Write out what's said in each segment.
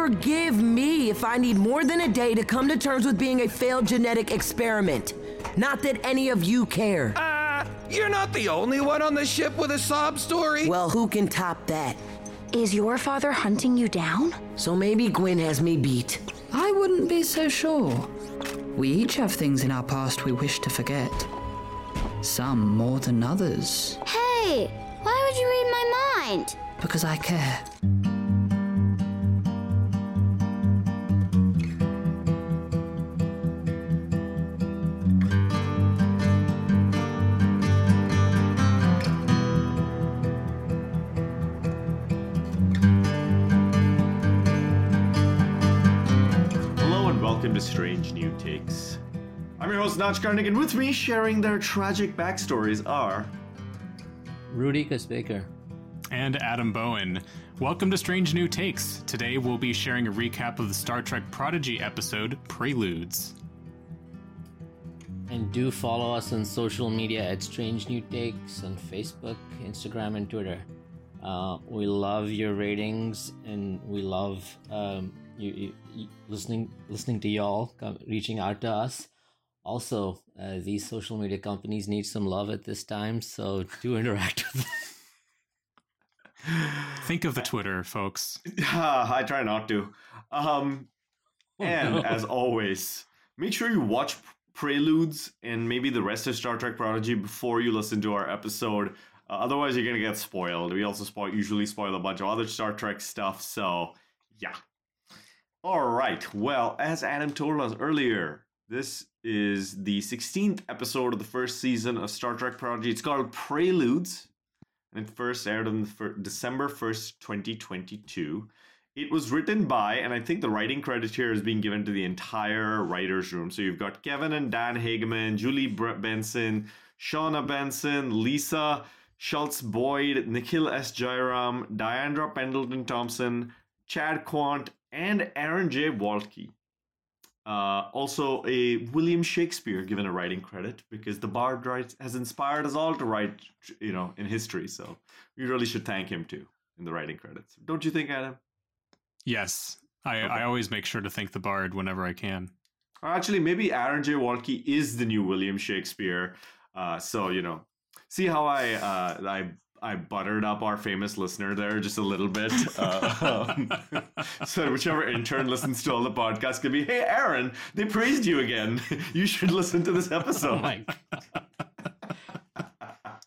Forgive me if I need more than a day to come to terms with being a failed genetic experiment. Not that any of you care. Ah, you're not the only one on the ship with a sob story. Well, who can top that? Is your father hunting you down? So maybe Gwyn has me beat. I wouldn't be so sure. We each have things in our past we wish to forget. Some more than others. Hey, why would you read my mind? Because I care. To Strange New Takes. I'm your host, Notch Karnik, and with me sharing their tragic backstories are. Rudy Kasbaker. and Adam Bowen. Welcome to Strange New Takes. Today we'll be sharing a recap of the Star Trek Prodigy episode, Preludes. And do follow us on social media at Strange New Takes on Facebook, Instagram, and Twitter. Uh, we love your ratings, and we love um, you, you, you listening listening to y'all reaching out to us. Also, uh, these social media companies need some love at this time, so do interact with them. Think of the Twitter, folks. I try not to. Um, and no. as always, make sure you watch Preludes and maybe the rest of Star Trek Prodigy before you listen to our episode. Uh, otherwise, you're gonna get spoiled. We also spoil usually spoil a bunch of other Star Trek stuff. So, yeah. All right. Well, as Adam told us earlier, this is the 16th episode of the first season of Star Trek Prodigy. It's called Preludes, and it first aired on December 1st, 2022. It was written by, and I think the writing credit here is being given to the entire writer's room. So you've got Kevin and Dan Hageman, Julie Benson, Shawna Benson, Lisa Schultz Boyd, Nikhil S. Jayaram, Diandra Pendleton Thompson, Chad Quandt, and Aaron J. Waltke. Uh, also, a William Shakespeare given a writing credit because the Bard writes, has inspired us all to write, you know, in history. So we really should thank him too in the writing credits. Don't you think, Adam? Yes, I, I always make sure to thank the Bard whenever I can. Actually, maybe Aaron J. Waltke is the new William Shakespeare. Uh, so you know, see how I uh, I I buttered up our famous listener there just a little bit. Uh, um, so whichever intern listens to all the podcasts could be, hey Aaron, they praised you again. You should listen to this episode. Oh my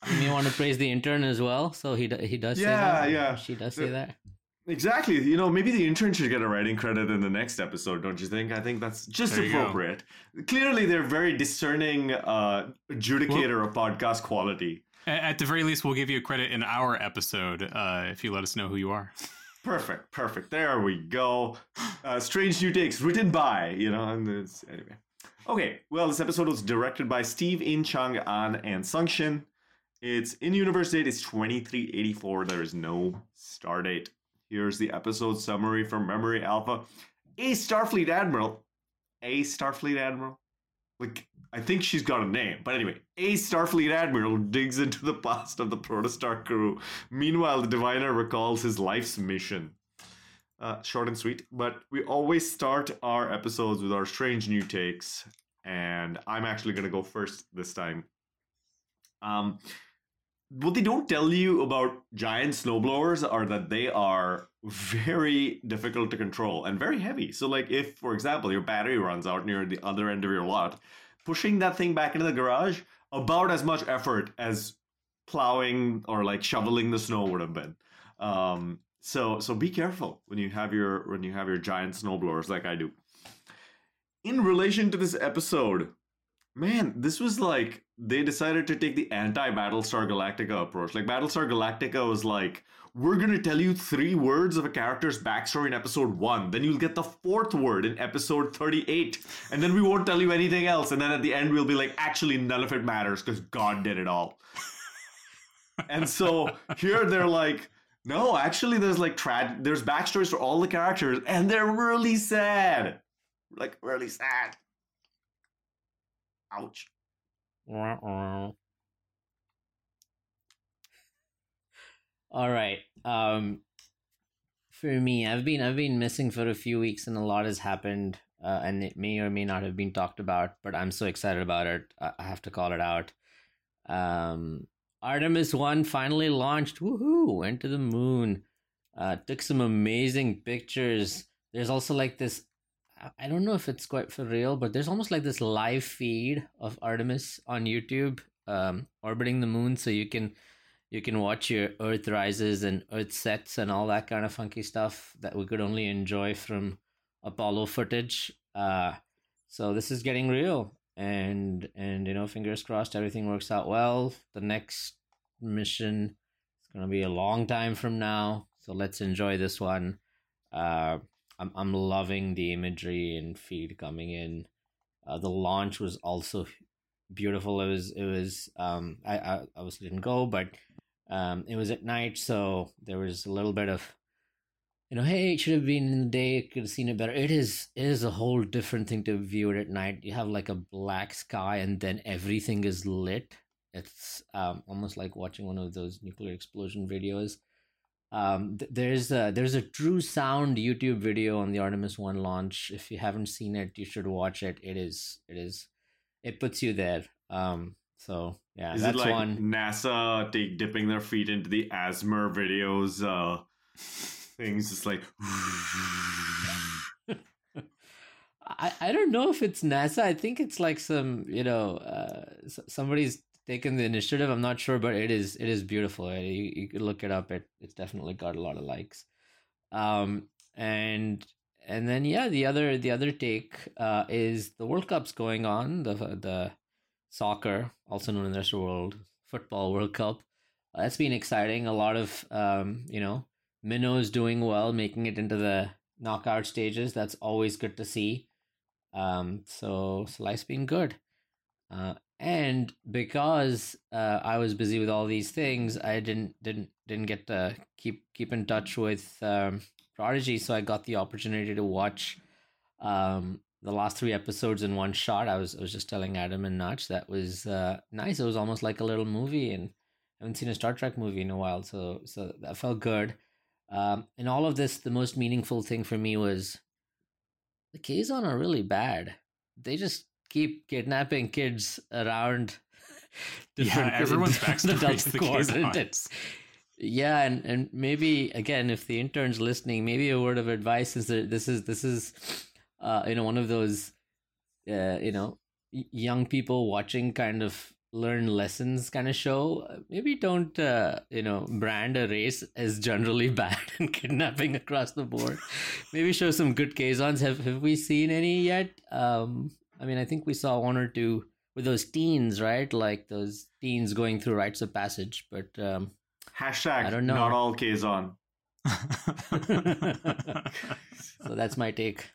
You may want to praise the intern as well. So he he does say Yeah, that. yeah. She does say that. Exactly. You know, maybe the intern should get a writing credit in the next episode, don't you think? I think that's just There go. appropriate. Clearly, they're very discerning uh, adjudicator of podcast quality. At the very least, we'll give you credit in our episode uh, if you let us know who you are. Perfect, perfect. There we go. Uh, Strange New Takes, written by, you know, and anyway. Okay, well, this episode was directed by Steve In Chung An and Sung Shin. Its in universe date is 2384. There is no star date. Here's the episode summary from Memory Alpha. A Starfleet Admiral. A Starfleet Admiral? Like, I think she's got a name. But anyway, a Starfleet Admiral digs into the past of the Protostar crew. Meanwhile, the Diviner recalls his life's mission. Uh, short and sweet, but we always start our episodes with our strange new takes, and I'm actually going to go first this time. Um, what they don't tell you about giant snowblowers are that they are very difficult to control and very heavy. So, like, if, for example, your battery runs out near the other end of your lot, pushing that thing back into the garage about as much effort as plowing or like shoveling the snow would have been. Um, so, so be careful when you have your when you have your giant snowblowers like I do. In relation to this episode, man, this was like they decided to take the anti-Battlestar Galactica approach. Like Battlestar Galactica was like, we're gonna tell you three words of a character's backstory in episode one, then you'll get the fourth word in episode 38, and then we won't tell you anything else, and then at the end we'll be like, actually none of it matters because God did it all. and so here they're like, no, actually there's like there's backstories for all the characters, and they're really sad. Like really sad. Ouch. All right. Um, for me. I've been I've been missing for a few weeks, and a lot has happened, uh, and it may or may not have been talked about. But I'm so excited about it. I have to call it out. Um, Artemis One finally launched. Woohoo! Went to the moon. Uh, took some amazing pictures. There's also like this. I don't know if it's quite for real, but there's almost like this live feed of Artemis on YouTube, um, orbiting the moon, so you can you can watch your Earth rises and Earth sets and all that kind of funky stuff that we could only enjoy from Apollo footage. Uh, so this is getting real, and and you know, fingers crossed, everything works out well. The next mission is gonna be a long time from now, so let's enjoy this one. Uh, I'm I'm loving the imagery and feed coming in. Uh, the launch was also beautiful. It was it was um I I obviously didn't go, but um it was at night, so there was a little bit of you know, hey, it should have been in the day, could have seen it better. It is it is a whole different thing to view it at night. You have like a black sky and then everything is lit. It's um almost like watching one of those nuclear explosion videos. Um, th- there's a there's a true sound YouTube video on the Artemis One launch. If you haven't seen it, you should watch it. It is it is it puts you there. Um, so yeah, Is that's it like one. NASA take, dipping their feet into the ASMR videos? Uh, things just like. I, I don't know if it's NASA. I think it's like some you know uh, somebody's taken the initiative. I'm not sure, but it is it is beautiful. You you could look it up. It it's definitely got a lot of likes. Um and and then yeah, the other the other take uh is the World Cup's going on. The the soccer, also known in the rest of the world, football World Cup. That's been exciting. A lot of um you know minnows doing well, making it into the knockout stages. That's always good to see. Um, so, so life's been good. Uh, and because uh, I was busy with all these things, I didn't didn't didn't get to keep keep in touch with um, Prodigy. So I got the opportunity to watch um, the last three episodes in one shot. I was I was just telling Adam and Notch that was uh, nice. It was almost like a little movie, and I haven't seen a Star Trek movie in a while, so so that felt good. Um, in all of this, the most meaningful thing for me was the Kazon are really bad. They just keep kidnapping kids around. Yeah, everyone's backstory the. Kazons. Yeah, and, and maybe again, if the intern's listening, maybe a word of advice is that this is this is, uh, you know, one of those, uh, you know, young people watching kind of learn lessons kind of show. Uh, Maybe don't, uh, you know, brand a race as generally bad and kidnapping across the board. maybe show some good Kazons. Have have we seen any yet? Um, I mean, I think we saw one or two with those teens, right? Like those teens going through rites of passage, but. Um, Hashtag I don't know. not all Kazon. so that's my take.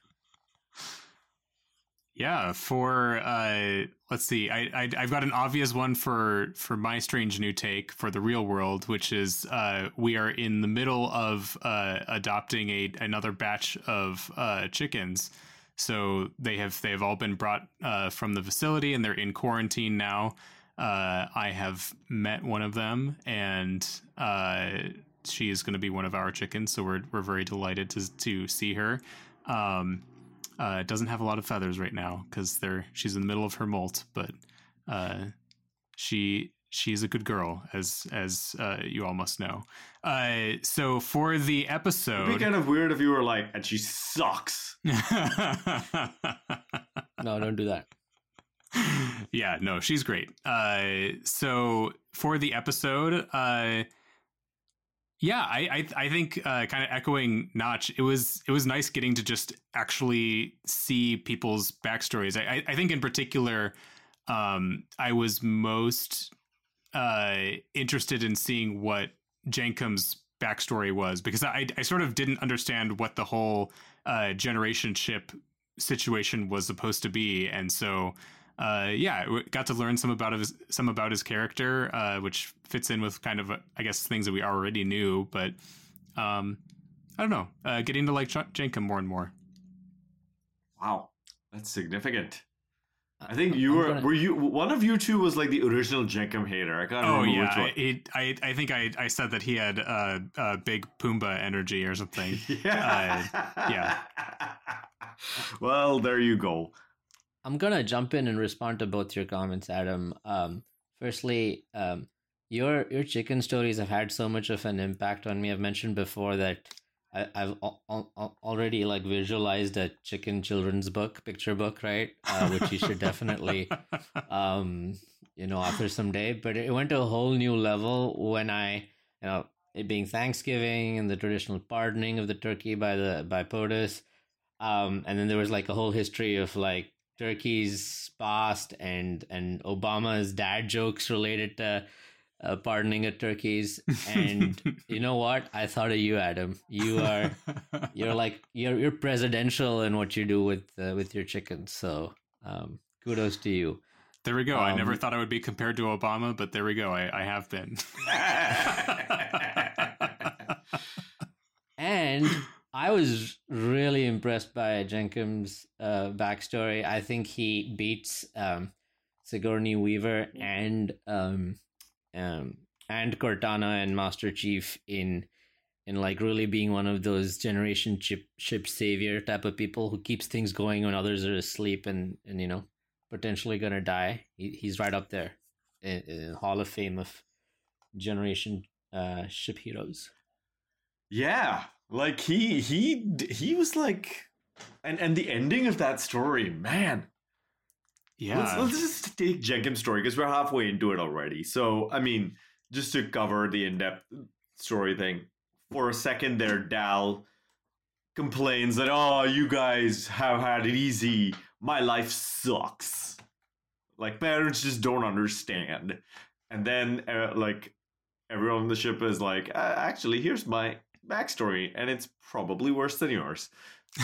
Yeah, for uh, let's see, I, I I've got an obvious one for for my strange new take for the real world, which is uh, we are in the middle of uh, adopting a another batch of uh, chickens. So they have they have all been brought uh, from the facility and they're in quarantine now. Uh, I have met one of them and she is going to be one of our chickens. So we're we're very delighted to to see her. Um, uh, doesn't have a lot of feathers right now because they're she's in the middle of her molt, but uh, she she's a good girl, as as uh, you all must know. Uh, so for the It'd be episode, kind of weird if you were like, and she sucks. No, don't do that. yeah, no, she's great. Uh, so for the episode, uh, yeah, I I, I think uh, kind of echoing Notch, it was it was nice getting to just actually see people's backstories. I I, think in particular, um, I was most uh, interested in seeing what Jankom's backstory was because I I sort of didn't understand what the whole uh, generation ship situation was supposed to be, and so uh, yeah, got to learn some about his some about his character, uh, which fits in with kind of uh, I guess things that we already knew. But um, I don't know, uh, getting to like J- Jankom more and more. Wow, that's significant. I think you I'm were gonna- were you one of you two was like the original Jankom hater. I can't Oh remember yeah, which one. I, it, I I think I, I said that he had uh, uh big Pumbaa energy or something. yeah. yeah. well, there you go. I'm gonna jump in and respond to both your comments, Adam. Um, firstly, um, your your chicken stories have had so much of an impact on me. I've mentioned before that I, I've al- al- al- already like visualized a chicken children's book, picture book, right? Uh, which you should definitely, um, you know, author someday. But it went to a whole new level when I, you know, it being Thanksgiving and the traditional pardoning of the turkey by the by POTUS. Um, and then there was like a whole history of like Turkey's past and and Obama's dad jokes related to uh, pardoning of turkeys. And you know what? I thought of you, Adam. You are you're like you're you're presidential in what you do with uh, with your chickens. So um, kudos to you. There we go. I never Um, thought I would be compared to Obama, but there we go. I, I have been. And I was really impressed by Jankom's uh, backstory. I think he beats um, Sigourney Weaver and um, um, and Cortana and Master Chief in in like really being one of those generation chip ship savior type of people who keeps things going when others are asleep and and you know potentially gonna die. He, he's right up there in, in Hall of Fame of generation uh, ship heroes. Yeah, like he he he was like, and and the ending of that story, man. yeah. Let's, let's just take Jankom's story because we're halfway into it already. So I mean, just to cover the in-depth story thing for a second, there, Dal complains that oh, you guys have had it easy. My life sucks. Like parents just don't understand. And then uh, like everyone on the ship is like, uh, actually, here's my backstory, and it's probably worse than yours.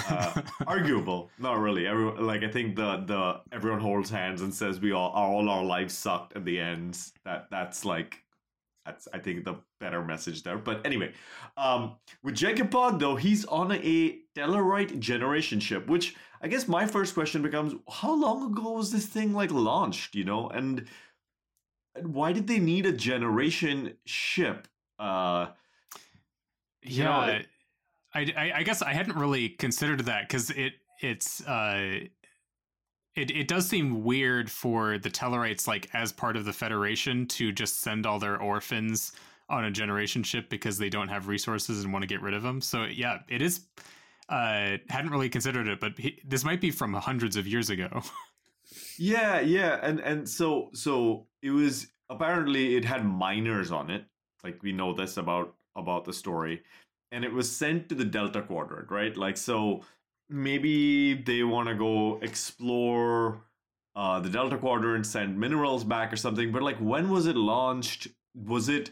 Uh, arguable, not really. Everyone, like I think the the everyone holds hands and says we all all our lives sucked at the end. That that's like that's I think the better message there. But anyway, um, with Jankom Pog though, he's on a Tellarite generation ship, which I guess my first question becomes: How long ago was this thing like launched? You know, and and why did they need a generation ship? Uh, you know, yeah. it- I, I, I guess I hadn't really considered that because it it's uh it it does seem weird for the Tellarites like as part of the Federation to just send all their orphans on a generation ship because they don't have resources and want to get rid of them. So yeah, it is. Uh, hadn't really considered it, but he, this might be from hundreds of years ago. Yeah, yeah, and and so so it was apparently it had miners on it. Like we know this about about the story, and it was sent to the Delta Quadrant, right? Like so, maybe they want to go explore uh, the Delta Quadrant, send minerals back or something. But like, when was it launched? Was it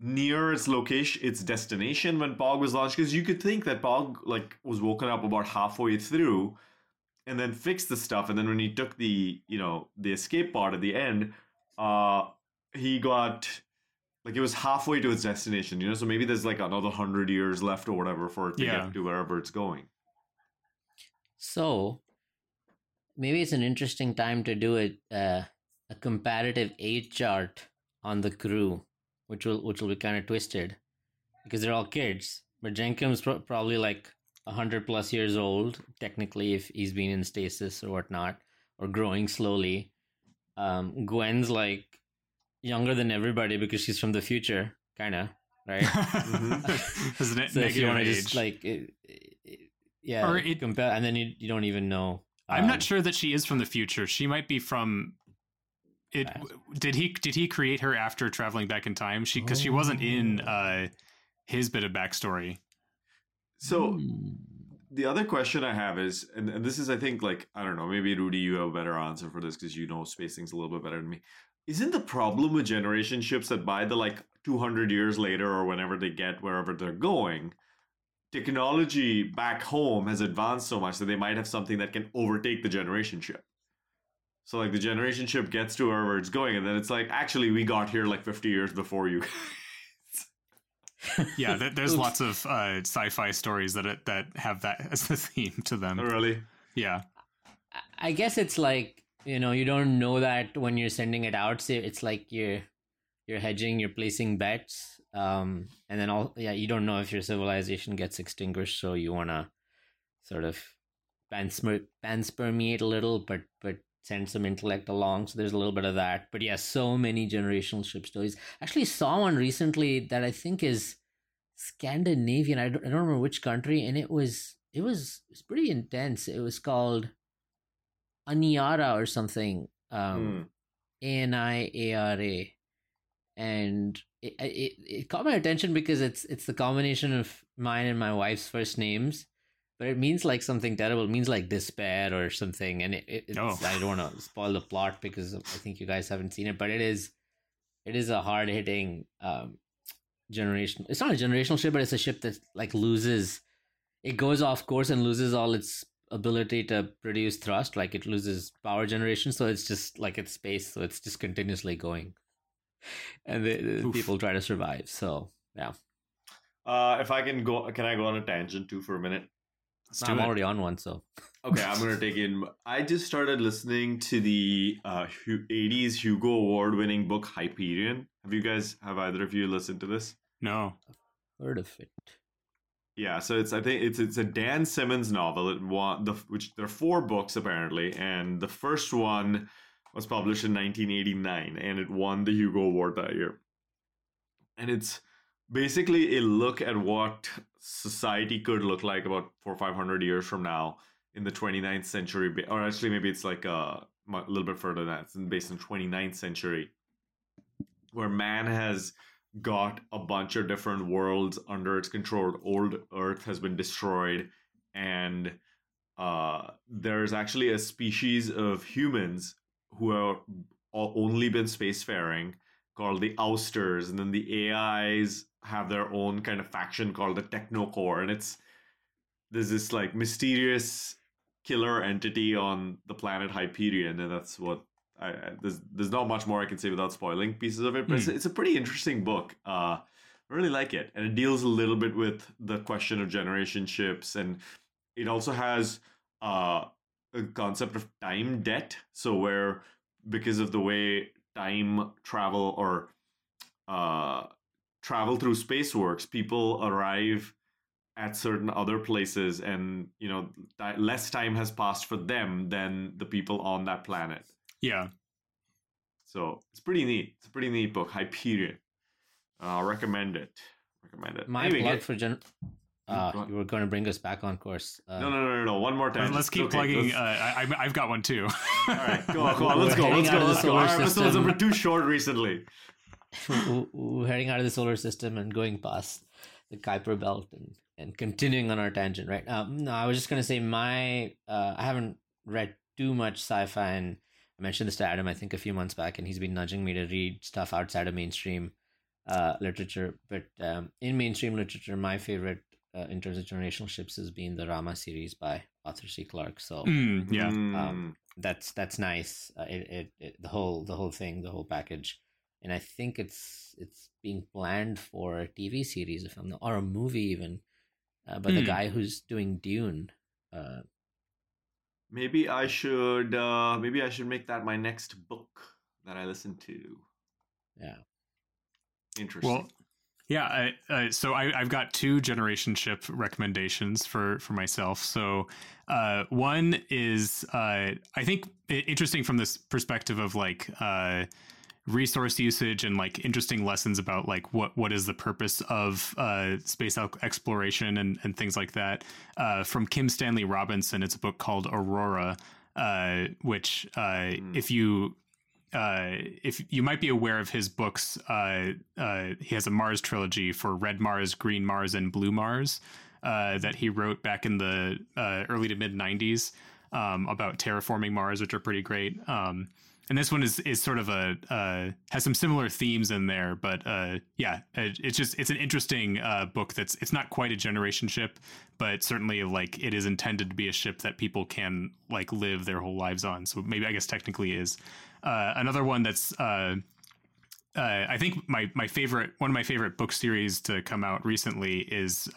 near its location, its destination when Pog was launched? Because you could think that Pog like was woken up about halfway through and then fixed the stuff and then when he took the you know the escape pod at the end uh he got like it was halfway to its destination you know so maybe there's like another hundred years left or whatever for it to Yeah. get to wherever it's going So maybe it's an interesting time to do a uh, a comparative age chart on the crew, which will which will be kind of twisted because they're all kids. But Jankom's pro- probably like hundred plus years old technically if he's been in stasis or whatnot or growing slowly. Um, Gwen's like younger than everybody because she's from the future, kind of right. This is ne- so if you want to just like, it, it, yeah, Or it- compare, and then you, you don't even know. I'm um, not sure that she is from the future. She might be from. It Past. did he did he create her after traveling back in time? She because she wasn't in Oh. uh his bit of backstory. so Hmm. the other question i have is and, and this is i think like i don't know maybe rudy you have a better answer for this because you know space things a little bit better than me isn't the problem with generation ships that by the like 200 years later or whenever they get wherever they're going technology back home has advanced so much that they might have something that can overtake the generation ship? So like the generation ship gets to wherever it's going and then it's like actually we got here like 50 years before you Yeah, th- there's lots of uh, sci-fi stories that it, that have that as the theme to them. really? Yeah, I guess it's like you know you don't know that when you're sending it out. It's like you're you're hedging, you're placing bets, um, and then all yeah, you don't know if your civilization gets extinguished, so you wanna sort of pansper- panspermeate a little, but but send some intellect along. So there's a little bit of that. But yeah, so many generational ship stories. Actually, saw one recently that I think is Scandinavian. I don't, I don't remember which country, and it was it was it was pretty intense. It was called Aniara or something. Um, A N I A R A, and it, it it caught my attention because it's it's the combination of mine and my wife's first names, but it means like something terrible. It means like despair or something, and it, it Oh. I don't want to spoil the plot because I think you guys haven't seen it, but it is it is a hard hitting um generation. It's not a generational ship, but it's a ship that like loses. It goes off course and loses all its ability to produce thrust. Like it loses power generation, so it's just like it's space, so it's just continuously going, and the, the people try to survive. So yeah, Uh, if I can go, can I go on a tangent too for a minute? Let's I'm it. already on one. So Okay, I'm gonna take in. I just started listening to the uh, '80s Hugo Award-winning book Hyperion. Have you guys? Have either of you listened to this? No. heard of it. Yeah, so it's I think it's it's a Dan Simmons novel. It won the which there are four books apparently, and the first one was published in 1989, and it won the Hugo Award that year. And it's basically a look at what society could look like about four or five hundred years from now in the 29th century, or actually maybe it's like uh, a, a little bit further than that. It's based in 29th century, where man has got a bunch of different worlds under its control. Old Earth has been destroyed, and uh, there's actually a species of humans who o- only been spacefaring called the Ousters, and then the AIs have their own kind of faction called the Technocore, and it's there's this like mysterious killer entity on the planet Hyperion, and that's what I, I there's there's not much more I can say without spoiling pieces of it, but it's, it's a pretty interesting book. Uh, I really like it, and it deals a little bit with the question of generation ships, and it also has uh, a concept of time debt. So where because of the way time travel or uh, travel through space works, people arrive at certain other places, and you know ti- less time has passed for them than the people on that planet. Yeah. So it's pretty neat. It's a pretty neat book, Hyperion. I uh, recommend it. Recommend it. My Anyway, plug for gen. Uh, on. you were going to bring us back on course. Uh, no, no, no, no, no. One more time. Let's keep Okay, plugging. let's- Uh, I, I- I've got one too. All right, go on, go on. Let's go. Let's go. out of the Let's go. solar Our episodes have system. been too short recently. w- w- heading out of the solar system and going past the Kuiper belt and, and continuing on our tangent, right? Um, no, I was just going to say my, uh, I haven't read too much sci-fi and I mentioned this to Adam, I think a few months back, and he's been nudging me to read stuff outside of mainstream uh, literature. But um, in mainstream literature, my favorite uh, in terms of generational ships has been the Rama series by Arthur C. Clarke. So Mm, yeah. Mm. um, that's that's nice. Uh, it, it it the whole the whole thing, the whole package, and I think it's it's being planned for a TV series, if I'm not, or a movie even. Uh, but the Hmm. guy who's doing Dune, uh, Maybe I should. Uh, maybe I should make that my next book that I listen to. yeah, Interesting. Well, yeah. I, uh, so I, I've got two generation ship recommendations for for myself. So uh, one is uh, I think interesting from this perspective of like uh, resource usage and like interesting lessons about like what what is the purpose of uh, space exploration and and things like that. Uh, from Kim Stanley Robinson, it's a book called Aurora, uh, which uh, if you uh, if you might be aware of his books, uh, uh, he has a Mars trilogy for Red Mars, Green Mars, and Blue Mars uh, that he wrote back in the uh, early to mid '90s um, about terraforming Mars, which are pretty great. Um, and this one is is sort of a uh, has some similar themes in there, but uh, yeah, it, it's just it's an interesting uh, book. That's it's not quite a generation ship, but certainly like it is intended to be a ship that people can like live their whole lives on. So maybe I guess technically is. Uh, another one that's uh, uh, I think my my favorite one of my favorite book series to come out recently is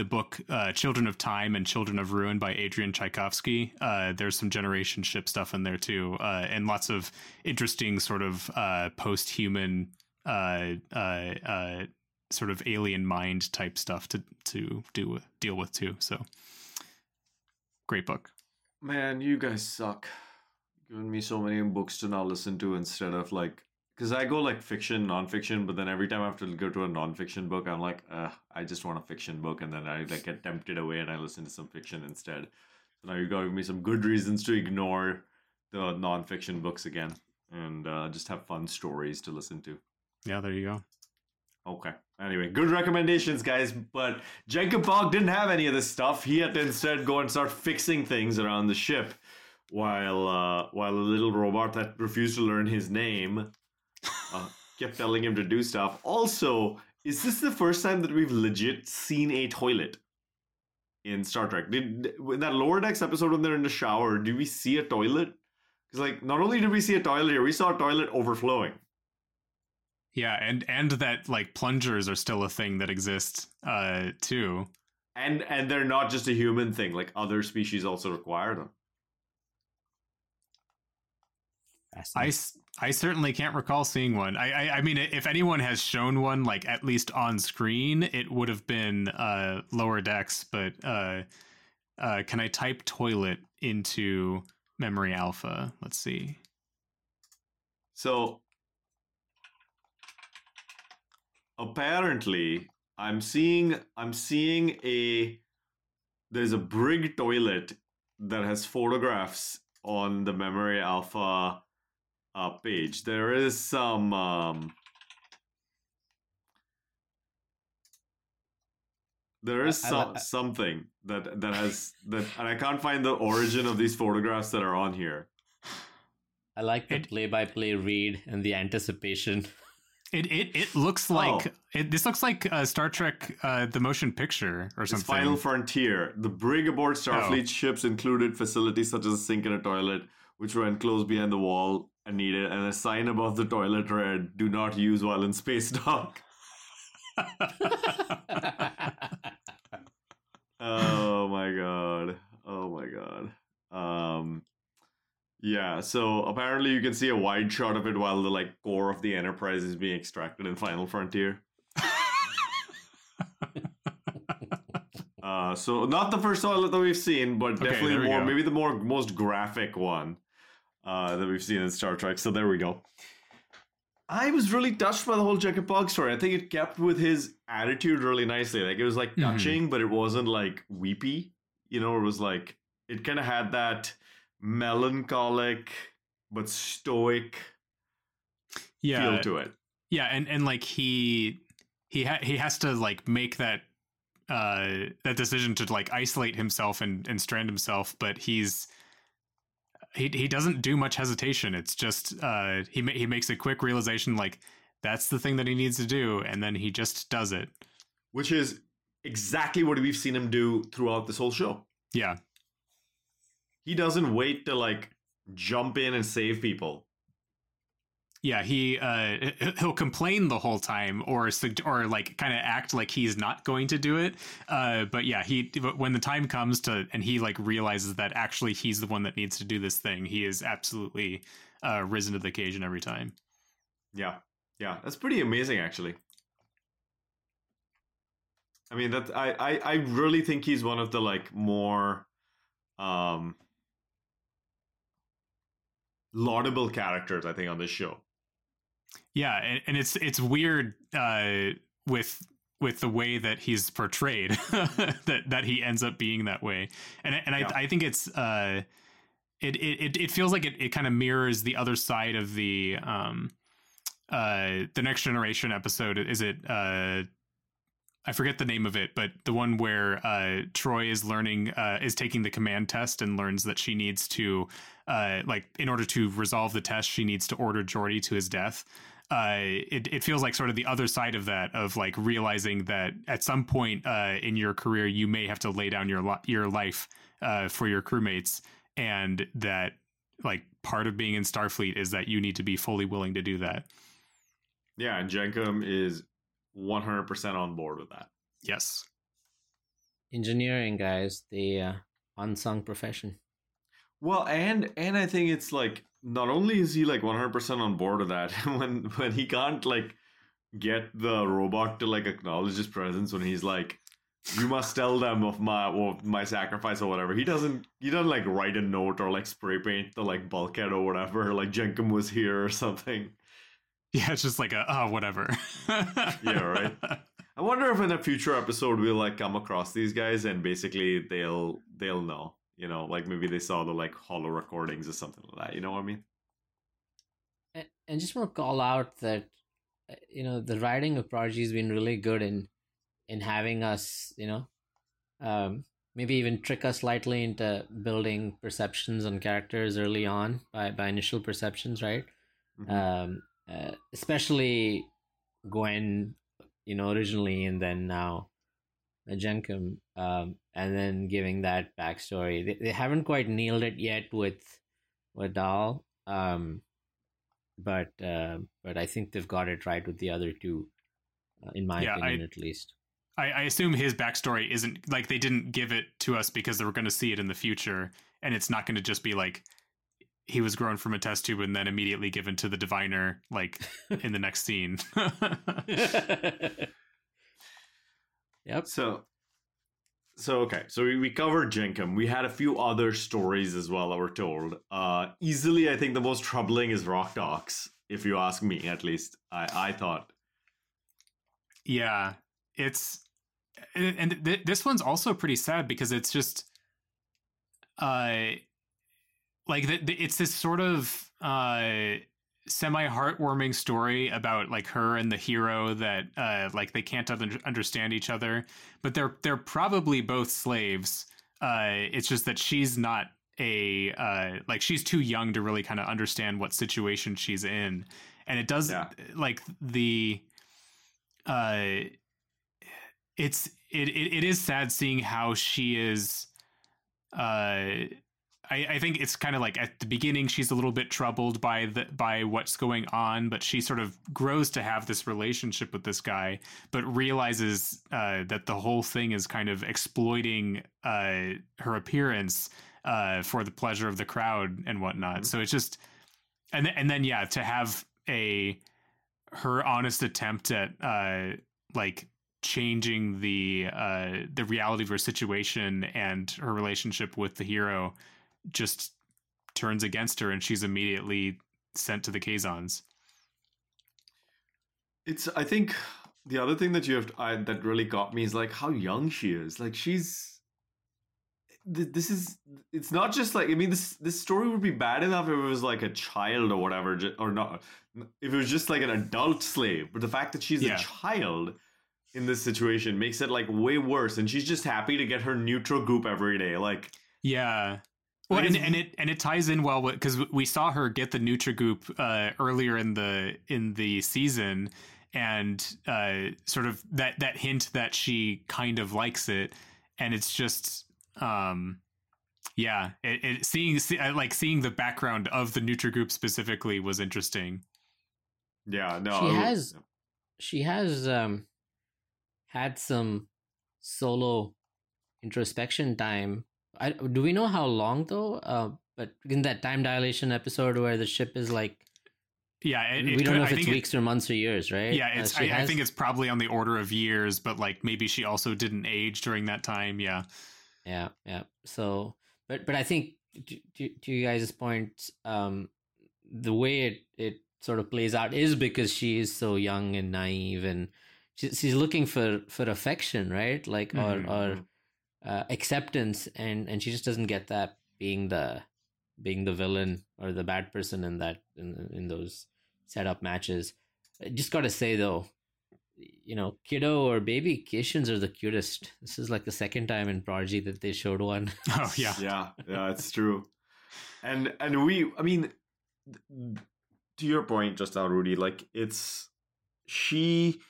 the book uh, Children of Time and Children of Ruin by Adrian Tchaikovsky. Uh, there's some generation ship stuff in there too, uh, and lots of interesting sort of uh, post human uh, uh, sort of alien mind type stuff to to do deal with too. So great book. Man, you guys suck. Giving me so many books to now listen to instead of like, because I go like fiction, nonfiction, but then every time I have to go to a nonfiction book, I'm like, uh, I just want a fiction book, and then I like get tempted away and I listen to some fiction instead. So now you got to give me some good reasons to ignore the nonfiction books again and uh, just have fun stories to listen to. Yeah, there you go. Okay. Anyway, good recommendations, guys. But Jankom Pog didn't have any of this stuff. He had to instead go and start fixing things around the ship, while uh, while a little robot that refused to learn his name uh, kept telling him to do stuff. Also, is this the first time that we've legit seen a toilet in Star Trek? Did in that lower decks episode when they're in the shower, Do we see a toilet? Because like, not only did we see a toilet here, we saw a toilet overflowing. Yeah, and and that like plungers are still a thing that exist uh too. And and they're not just a human thing, like other species also require them. I, s- I certainly can't recall seeing one. I, I I mean, if anyone has shown one, like at least on screen, it would have been uh, lower decks. But uh, uh, can I type toilet into memory alpha? Let's see. So apparently I'm seeing I'm seeing a there's a brig toilet that has photographs on the memory alpha uh, page. There is some um, there is I- I some something that that has that and I can't find the origin of these photographs that are on here. I like the play-by-play read and the anticipation. It it it looks like it, this looks like uh, Star Trek uh, the motion picture or It's something. Final Frontier. The brig aboard Starfleet Oh. ships included facilities such as a sink and a toilet, which were enclosed behind the wall and needed, and a sign above the toilet read, "Do not use while in space dock." oh my god! Oh my god! Um, yeah. So apparently, you can see a wide shot of it while the like core of the Enterprise is being extracted in Final Frontier. Uh, so not the first toilet that we've seen, but Okay, definitely more, go. maybe the more most graphic one uh, that we've seen in Star Trek. So there we go. I was really touched by the whole Jankom Pog story. I think it kept with his attitude really nicely. Like it was like Mhm. touching, but it wasn't like weepy. You know, it was like it kind of had that melancholic but stoic yeah, feel to it. Yeah, and and like he he ha- he has to like make that uh that decision to like isolate himself and and strand himself, but he's he he doesn't do much hesitation. It's just uh he ma- he makes a quick realization like that's the thing that he needs to do and then he just does it. Which is exactly what we've seen him do throughout this whole show. Yeah. He doesn't wait to like jump in and save people. Yeah, he uh he- he'll complain the whole time or or like kind of act like he's not going to do it. Uh but yeah, he but when the time comes to and he like realizes that actually he's the one that needs to do this thing, he is absolutely uh risen to the occasion every time. Yeah. Yeah. That's pretty amazing actually. I mean that I, I I really think he's one of the like more um laudable characters I think on this show. Yeah, and, and it's it's weird uh with with the way that he's portrayed that that he ends up being that way. And I- and I I think it's uh it it it feels like it, it kind of mirrors the other side of the um uh the next generation episode is it uh I forget the name of it, but the one where uh, Troi is learning, uh, is taking the command test and learns that she needs to, uh, like, in order to resolve the test, she needs to order Geordi to his death. Uh, it, it feels like sort of the other side of that, of like realizing that at some point uh, in your career, you may have to lay down your li- your life uh, for your crewmates, and that like part of being in Starfleet is that you need to be fully willing to do that. Yeah, and Jankom is 100% on board with that. Yes. engineering guys, the uh, unsung profession. Well, and and I think it's like not only is he like 100% on board with that when when he can't like get the robot to like acknowledge his presence when he's like you must tell them of my of my sacrifice or whatever. He doesn't he doesn't like write a note or like spray paint the like bulkhead or whatever like Jankom was here or something. Yeah, it's just like a oh whatever. yeah, right. I wonder if in a future episode we'll like come across these guys and basically they'll they'll know. You know, like maybe they saw the like holo recordings or something like that. You know what I mean? And, and just want to call out that uh, you know the writing of Prodigy has been really good in in having us, you know, um, maybe even trick us slightly into building perceptions on characters early on by by initial perceptions, right? Mhm. Um, uh, especially Gwyn, you know, originally, and then now Jankom, um, and then giving that backstory. They, they haven't quite nailed it yet with with Dal, um, but uh, but I think they've got it right with the other two, uh, in my Yeah, opinion, I- at least. I, I assume his backstory isn't like they didn't give it to us because they were going to see it in the future, and it's not going to just be like he was grown from a test tube and then immediately given to the diviner like in the next scene. yep. So, so okay. So we, we covered Jankom. We had a few other stories as well that were told. Uh, easily, I think the most troubling is Rok-Tahk. If you ask me, at least I I thought. Yeah, it's and and th- this one's also pretty sad because it's just uh like the, the, it's this sort of uh semi heartwarming story about like her and the hero that uh like they can't un- understand each other but they're they're probably both slaves uh it's just that she's not a uh like she's too young to really kind of understand what situation she's in and it does Yeah. like the uh it's it, it it is sad seeing how she is uh I, I think it's kind of like at the beginning she's a little bit troubled by the by what's going on, but she sort of grows to have this relationship with this guy, but realizes uh, that the whole thing is kind of exploiting uh, her appearance uh, for the pleasure of the crowd and whatnot. Mhm. So it's just, and th- and then yeah, to have a her honest attempt at uh, like changing the uh, the reality of her situation and her relationship with the hero just turns against her and she's immediately sent to the Kazons. It's. I think the other thing that you have I, that really got me is like how young she is. Like she's. This is. It's not just like I mean this. This story would be bad enough if it was like a child or whatever, or not. If it was just like an adult slave, but the fact that she's Yeah. a child in this situation makes it like way worse. And she's just happy to get her Nutrigoop every day. Like Yeah. Well, and, and it and it ties in well because we saw her get the Nutrigoop uh, earlier in the in the season, and uh, sort of that that hint that she kind of likes it, and it's just um, yeah, it, it seeing see, like seeing the background of the Nutrigoop specifically was interesting. yeah, no. She has- she has um had some solo introspection time. I, do we know how long though? Uh, but in that time dilation episode where the ship is like, Yeah, it, we it don't could- know if I it's think it- weeks or months or years, right? Yeah, Uh, it's. she I, I think it's probably on the order of years, but like maybe she also didn't age during that time. Yeah, yeah, yeah. So, but but I think to, to, to you guys' point, um, the way it it sort of plays out is because she is so young and naive, and she, she's looking for for affection, right? Like or or uh, acceptance, and and she just doesn't get that being the being the villain or the bad person in that in in those setup matches. I just got to say though, you know, kiddo or baby Kishins are the cutest. This is like the second time in Prodigy that they showed one. Oh yeah. yeah yeah it's true and and we i mean to your point just now rudy like it's she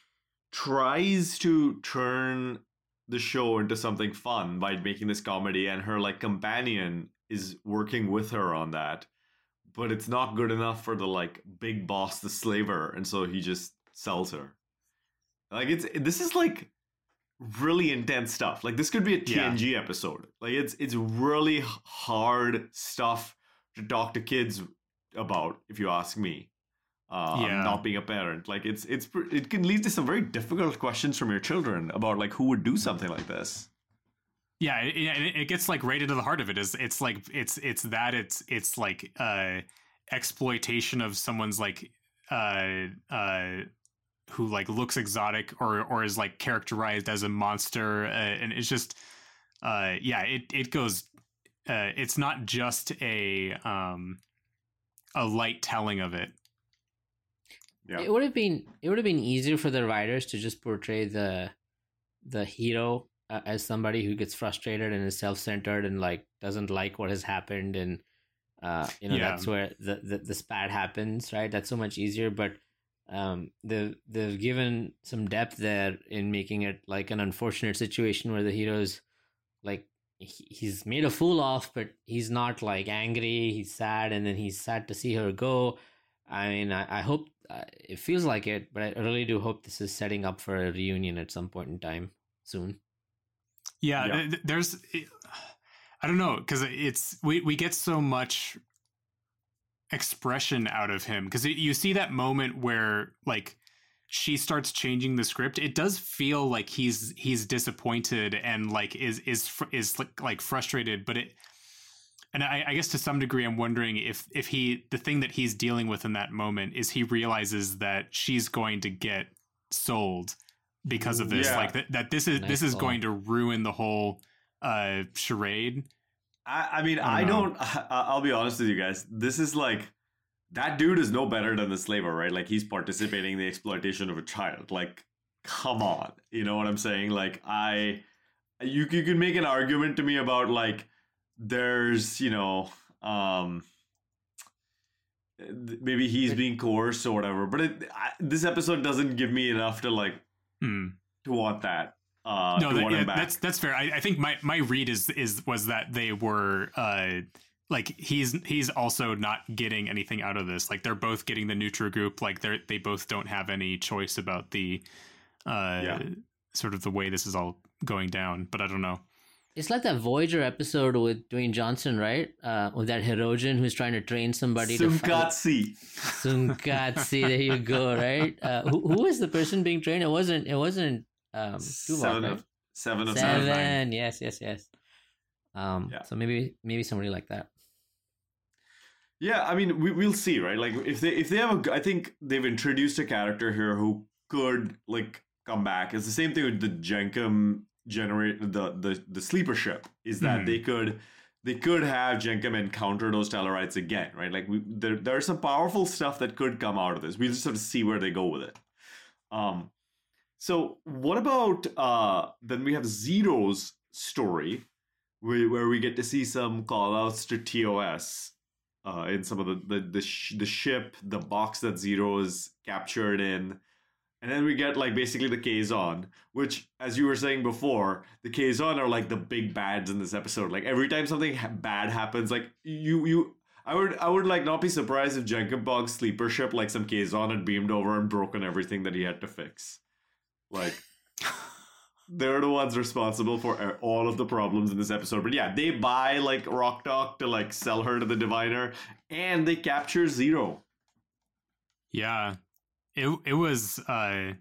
tries to turn the show into something fun by making this comedy and her like companion is working with her on that but it's not good enough for the like big boss the slaver and so he just sells her like it's this is like really intense stuff. Like this could be a Yeah. TNG episode. Like it's it's really hard stuff to talk to kids about, if you ask me. Uh, Yeah. Not being a parent, like it's it's it can lead to some very difficult questions from your children about like who would do something like this. Yeah, it, it, it gets like right into the heart of it. Is it's like it's it's that it's it's like uh exploitation of someone's like uh uh who like looks exotic or or is like characterized as a monster uh, and it's just uh yeah it it goes uh it's not just a um a light telling of it Yeah. It would have been it would have been easier for the writers to just portray the the hero uh, as somebody who gets frustrated and is self-centered and like doesn't like what has happened and uh you know Yeah. that's where the, the the spat happens right that's so much easier but um they've they've given some depth there in making it like an unfortunate situation where the hero's like he- he's made a fool of but he's not like angry he's sad and then he's sad to see her go I mean, I, I hope uh, it feels like it, but I really do hope this is setting up for a reunion at some point in time soon. Yeah, Yeah. th- th- there's I don't know cuz it's we we get so much expression out of him cuz you see that moment where like she starts changing the script it does feel like he's he's disappointed and like is is is like, like frustrated but it and I, I guess to some degree i'm wondering if if he the thing that he's dealing with in that moment is he realizes that she's going to get sold because of this Yeah. like that, that this is Nice this is call. going to ruin the whole uh charade I, I mean, I I don't don't. I, I'll be honest with you guys. This is like that dude is no better than the slaver, right? Like he's participating in the exploitation of a child. Like, come on, you know what I'm saying? Like, I, you you can make an argument to me about like there's you know um maybe he's being coerced or whatever, but it, I, this episode doesn't give me enough to like Hmm. to want that. Uh, no to that, want him yeah, back. that's that's fair I, I think my my read is is was that they were uh like he's he's also not getting anything out of this like they're both getting the Nutrigoop like they're they both don't have any choice about the uh Yeah. sort of the way this is all going down but i don't know It's like that Voyager episode with Dwayne Johnson, right? Uh, with that Hirogen who's trying to train somebody. Tsunkatse. Tsunkatse, there you go, right? Uh, who, who the person being trained? It wasn't. It wasn't. Um, Tuvok, Seven right? of seven of seven. Seven. Yes, yes, yes. Um, Yeah. so maybe maybe somebody like that. Yeah, I mean, we we'll see, right? Like if they if they have a, I think they've introduced a character here who could like come back. It's the same thing with the Jankom generate the the the sleeper ship. Is that Mhm. they could they could have Jankom encounter those Tellarites again, right? Like we there there's some powerful stuff that could come out of this. We just have to see where they go with it. Um, so what about uh then we have Zero's story, where where we get to see some call outs to TOS uh, in some of the the the, sh- the ship, the box that Zero is captured in, and then we get like basically the Kazon, which, as you were saying before, the Kazon are like the big bads in this episode. Like every time something ha- bad happens, like you you. I would I would like not be surprised if Jankom Pog's sleeper ship like some Kazon had beamed over and broken everything that he had to fix. Like they're the ones responsible for all of the problems in this episode. But yeah, they buy like Rok-Tahk to like sell her to the diviner, and they capture Zero. Yeah, it it was. uh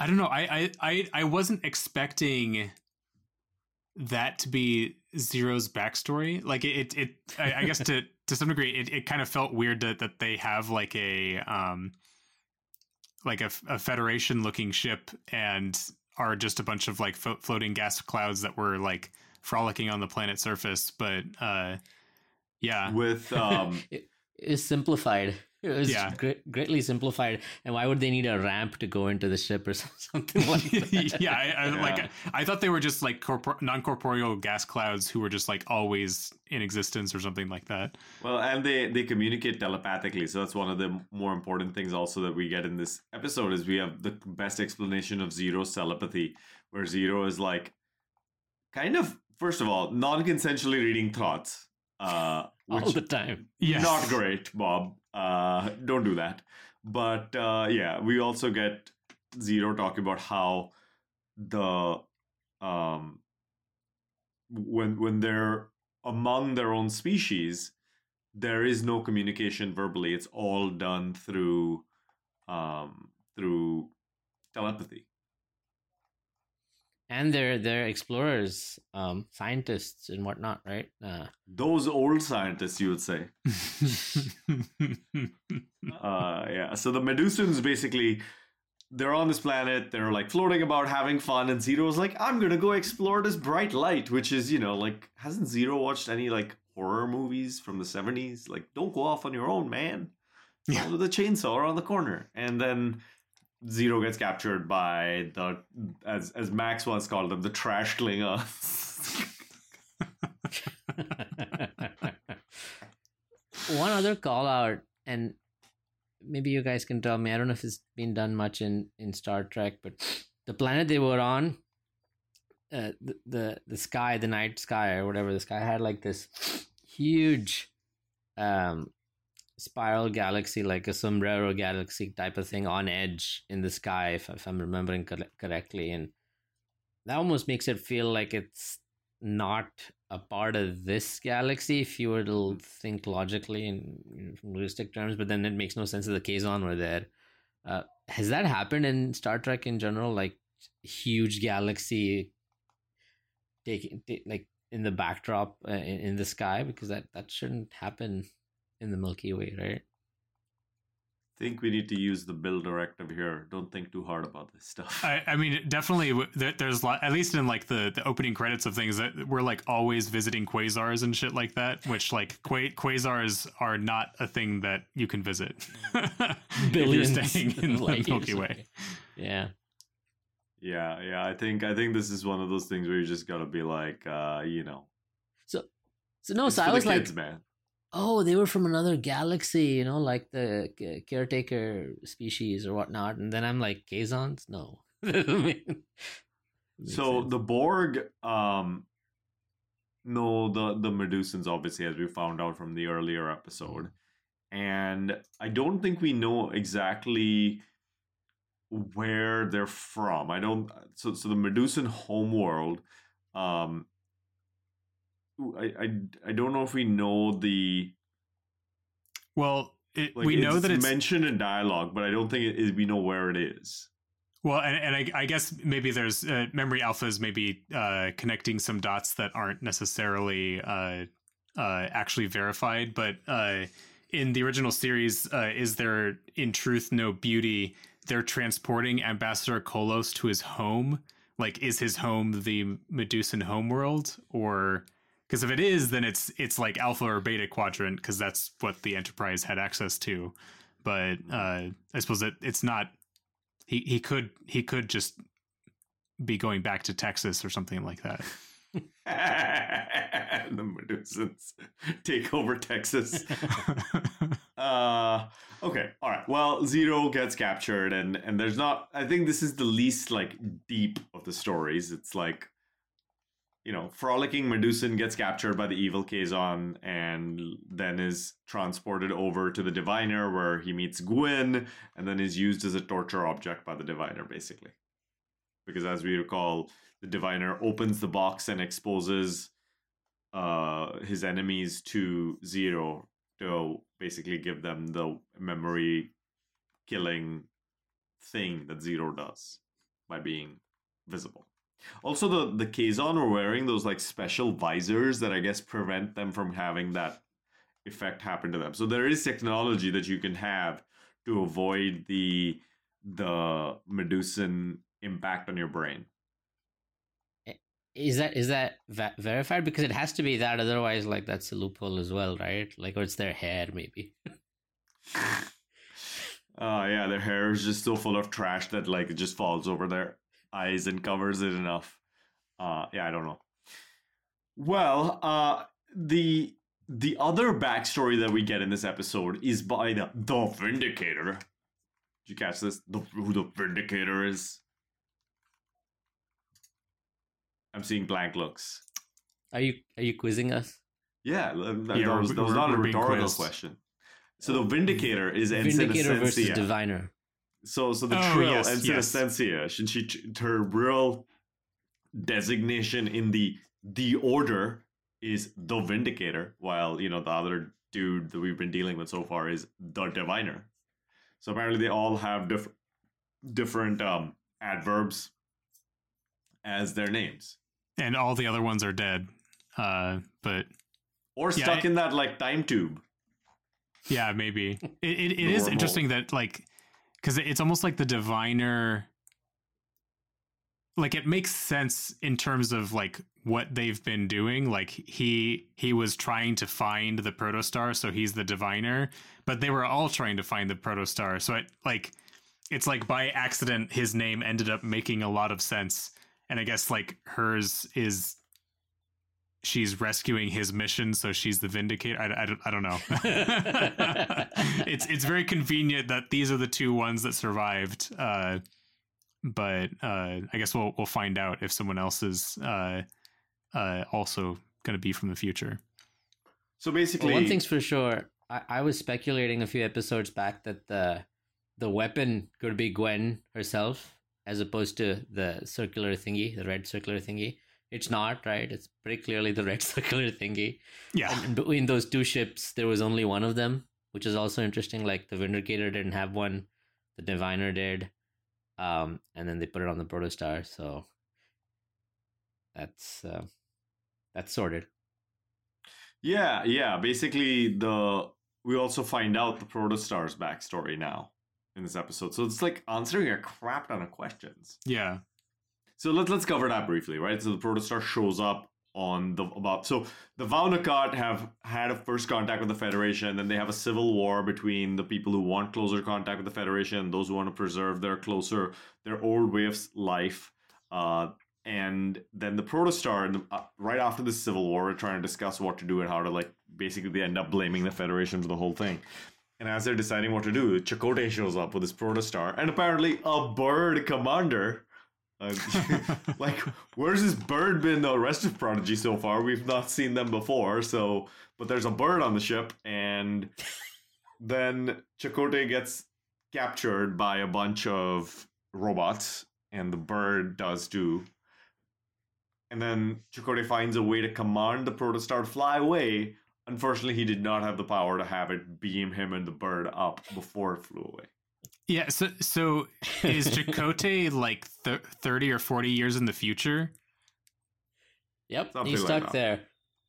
I don't know. I I I, I wasn't expecting that to be Zero's backstory. Like it, it. I, I guess to to some degree, it, it kind of felt weird that that they have like a um like a, a Federation looking ship and are just a bunch of like fo- floating gas clouds that were like frolicking on the planet's surface. But uh yeah, With um, it's simplified. It was Yeah. great, greatly simplified. And why would they need a ramp to go into the ship or something like that? yeah, I, I, Yeah. like I thought they were just like corpor- non-corporeal gas clouds who were just like always in existence or something like that. well, and they they communicate telepathically, so that's one of the more important things also that we get in this episode is we have the best explanation of Zero's telepathy, where Zero is like kind of first of all non-consensually reading thoughts, uh, all the time. Yes. Not great, Bob. Uh, don't do that. But uh, yeah, we also get Zero talking about how the um when when they're among their own species, there is no communication verbally. It's all done through um through telepathy. And they're they're explorers, um, scientists and whatnot, right? Uh, Those old scientists, you would say. uh yeah so the medusans basically they're on this planet they're like floating about having fun and zero's like i'm gonna go explore this bright light which is you know like hasn't zero watched any like horror movies from the 70s like don't go off on your own man Yeah. follow the chainsaw around the corner and then zero gets captured by the as as max once called them the trash klingons One other call out, and maybe you guys can tell me. I don't know if it's been done much in in Star Trek, but the planet they were on, uh, the, the the sky, the night sky or whatever, the sky had like this huge, um, spiral galaxy, like a sombrero galaxy type of thing on edge in the sky, if, if I'm remembering cor- correctly, and that almost makes it feel like it's not a part of this galaxy if you were to think logically in, realistic terms, but then it makes no sense that the Kazon were there. Uh, has that happened in Star Trek in general? Like huge galaxy taking ta- like in the backdrop uh, in, in the sky because that that shouldn't happen in the Milky Way, right? I think we need to use the bill directive here don't think too hard about this stuff I, I mean, definitely. there- There's lot, at least in like the the opening credits of things that we're like always visiting quasars and shit like that. Which like qua- quasars are not a thing that you can visit. if Billions you're staying in the light Milky Way. away. Yeah. Yeah, yeah. I think I think this is one of those things where you just gotta be like, uh, you know, So so no, it's so for I was the like, kids, man. Oh, they were from another galaxy, you know, like the caretaker species or whatnot. And then I'm like, Kazons? No. So sense. the Borg, um, no, the the Medusans, obviously, as we found out from the earlier episode, and I don't think we know exactly where they're from. I don't. So so the Medusan homeworld, um. I, I, I don't know if we know the Well, it, like we know that it's mentioned in dialogue, but I don't think it is. We know where it is. Well, and, and I, I guess maybe there's uh, memory alphas maybe uh, connecting some dots that aren't necessarily uh, uh, actually verified. But uh, in the original series, uh, is there in truth no beauty? They're transporting Ambassador Kollos to his home. Like, is his home the Medusan homeworld, or because if it is, then it's it's like Alpha or Beta quadrant because that's what the Enterprise had access to. But uh, I suppose it, it's not he he could he could just be going back to Texas or something like that. the Medusans take over Texas. uh okay all right well zero gets captured and and there's not i think this is the least like deep of the stories it's like you know frolicking medusan gets captured by the evil kazon and then is transported over to the diviner where he meets gwyn and then is used as a torture object by the diviner basically. Because as we recall the diviner opens the box and exposes uh his enemies to zero to basically give them the memory killing thing that zero does by being visible also the the kazon are wearing those like special visors that i guess prevent them from having that effect happen to them so there is technology that you can have to avoid the the medusan impact on your brain is that is that verified? Because it has to be that, otherwise, like that's a loophole as well, right? Like, or it's their hair, maybe. Oh yeah, their hair is just so full of trash that like it just falls over their eyes and covers it enough. Uh yeah, I don't know. Well, uh the the other backstory that we get in this episode is by the the Vindicator. Did you catch this? The who the Vindicator is? I'm seeing blank looks. Are you are you quizzing us? Yeah, that, Yeah, that was, that was not a rhetorical question. So the Vindicator is Ensign Vindicator versus Asencia. Diviner. So so the Oh, Trill yes, and yes. Synesthesia, she, she her real designation in the the order is the Vindicator, while you know the other dude that we've been dealing with so far is the Diviner. So apparently they all have different different um adverbs as their names. and all the other ones are dead. Uh, but Or Yeah, stuck it- in that like time tube. yeah, maybe it, it, it is interesting that like because it's almost like the diviner. Like it makes sense in terms of like what they've been doing. Like he he was trying to find the protostar, so he's the diviner. But they were all trying to find the protostar, so it like it's like by accident his name ended up making a lot of sense. And I guess like hers is she's rescuing his mission, so she's the vindicator. I, I, don't- I don't know. it's it's very convenient that these are the two ones that survived. Uh, but uh, I guess we'll we'll find out if someone else is uh, uh, also going to be from the future. So basically, Well, one thing's for sure. I, I was speculating a few episodes back that the the weapon could be Gwen herself, as opposed to the circular thingy, the red circular thingy. It's not right. It's pretty clearly the red circular thingy. Yeah, And between those two ships, there was only one of them, which is also interesting. Like the Vindicator didn't have one, the Diviner did, um, and then they put it on the Protostar. So that's uh, that's sorted. Yeah, yeah. Basically, the we also find out the Protostar's backstory now in this episode. So it's like answering a crap ton of questions. yeah, So let's let's cover that briefly, right? So the Protostar shows up on the about so the Vaunakat have had a first contact with the Federation, then they have a civil war between the people who want closer contact with the Federation and those who want to preserve their closer their old way of life. Uh, and then the Protostar, uh, right after the Civil War, are trying to discuss what to do and how to like basically they end up blaming the Federation for the whole thing. And as they're deciding what to do, Chakotay shows up with his Protostar and apparently a bird commander. Uh, like, where's this bird been the rest of Prodigy so far? We've not seen them before. So, but there's a bird on the ship, and then Chakotay gets captured by a bunch of robots, and the bird does too. And then Chakotay finds a way to command the Protostar to fly away. Unfortunately, he did not have the power to have it beam him and the bird up before it flew away. Yeah. So so is Chakotay like th- thirty or forty years in the future? Yep, Something he's stuck that. there.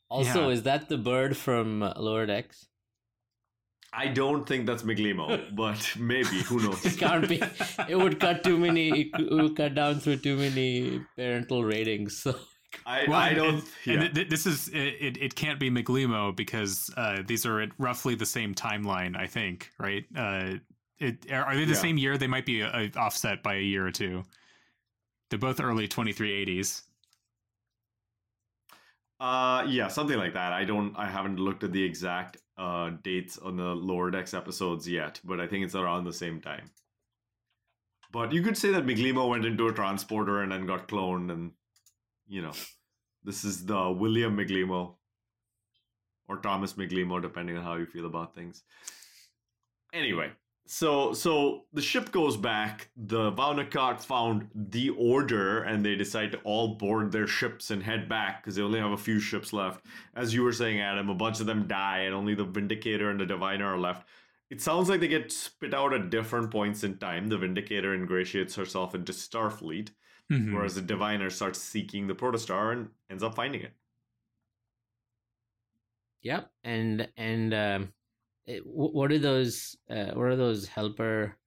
Also, Yeah. is that the bird from uh, Lower Decks? I don't think that's Migleemo, but maybe who knows? It can't be. It would cut too many. It would cut down through too many parental ratings. So I, Well, I don't. And, yeah. and th- this is it, it. It can't be Migleemo because uh, these are at roughly the same timeline. I think, right? Uh, it are they the Yeah. same year? They might be uh, offset by a year or two. They're both early twenty three eighties. Uh, yeah, something like that. I don't. I haven't looked at the exact uh dates on the lower decks episodes yet, but I think it's around the same time. But you could say that Migleemo went into a transporter and then got cloned, and you know, this is the William Migleemo or Thomas Migleemo, depending on how you feel about things. Anyway, so so the ship goes back. The Vaunakat found the order, and they decide to all board their ships and head back because they only have a few ships left. As you were saying, Adam, a bunch of them die, and only the Vindicator and the Diviner are left. It sounds like they get spit out at different points in time. The Vindicator ingratiates herself into Starfleet, Mhm. whereas the Diviner starts seeking the Protostar and ends up finding it. Yep, and and um, it, wh- what are those? Uh, what are those helper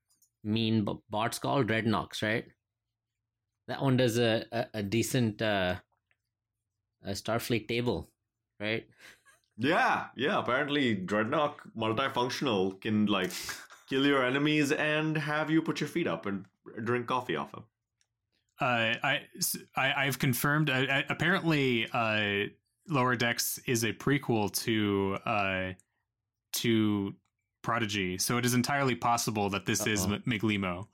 mean bots called? Drednoks, right? That one does a a, a decent uh, a Starfleet table, right? Yeah, yeah. Apparently, Dreadnought multifunctional can like kill your enemies and have you put your feet up and drink coffee off them. Uh, I, s- I have confirmed. Apparently, uh, Lower Decks is a prequel to uh, to Prodigy, so it is entirely possible that this is Uh-oh. M- Migleemo.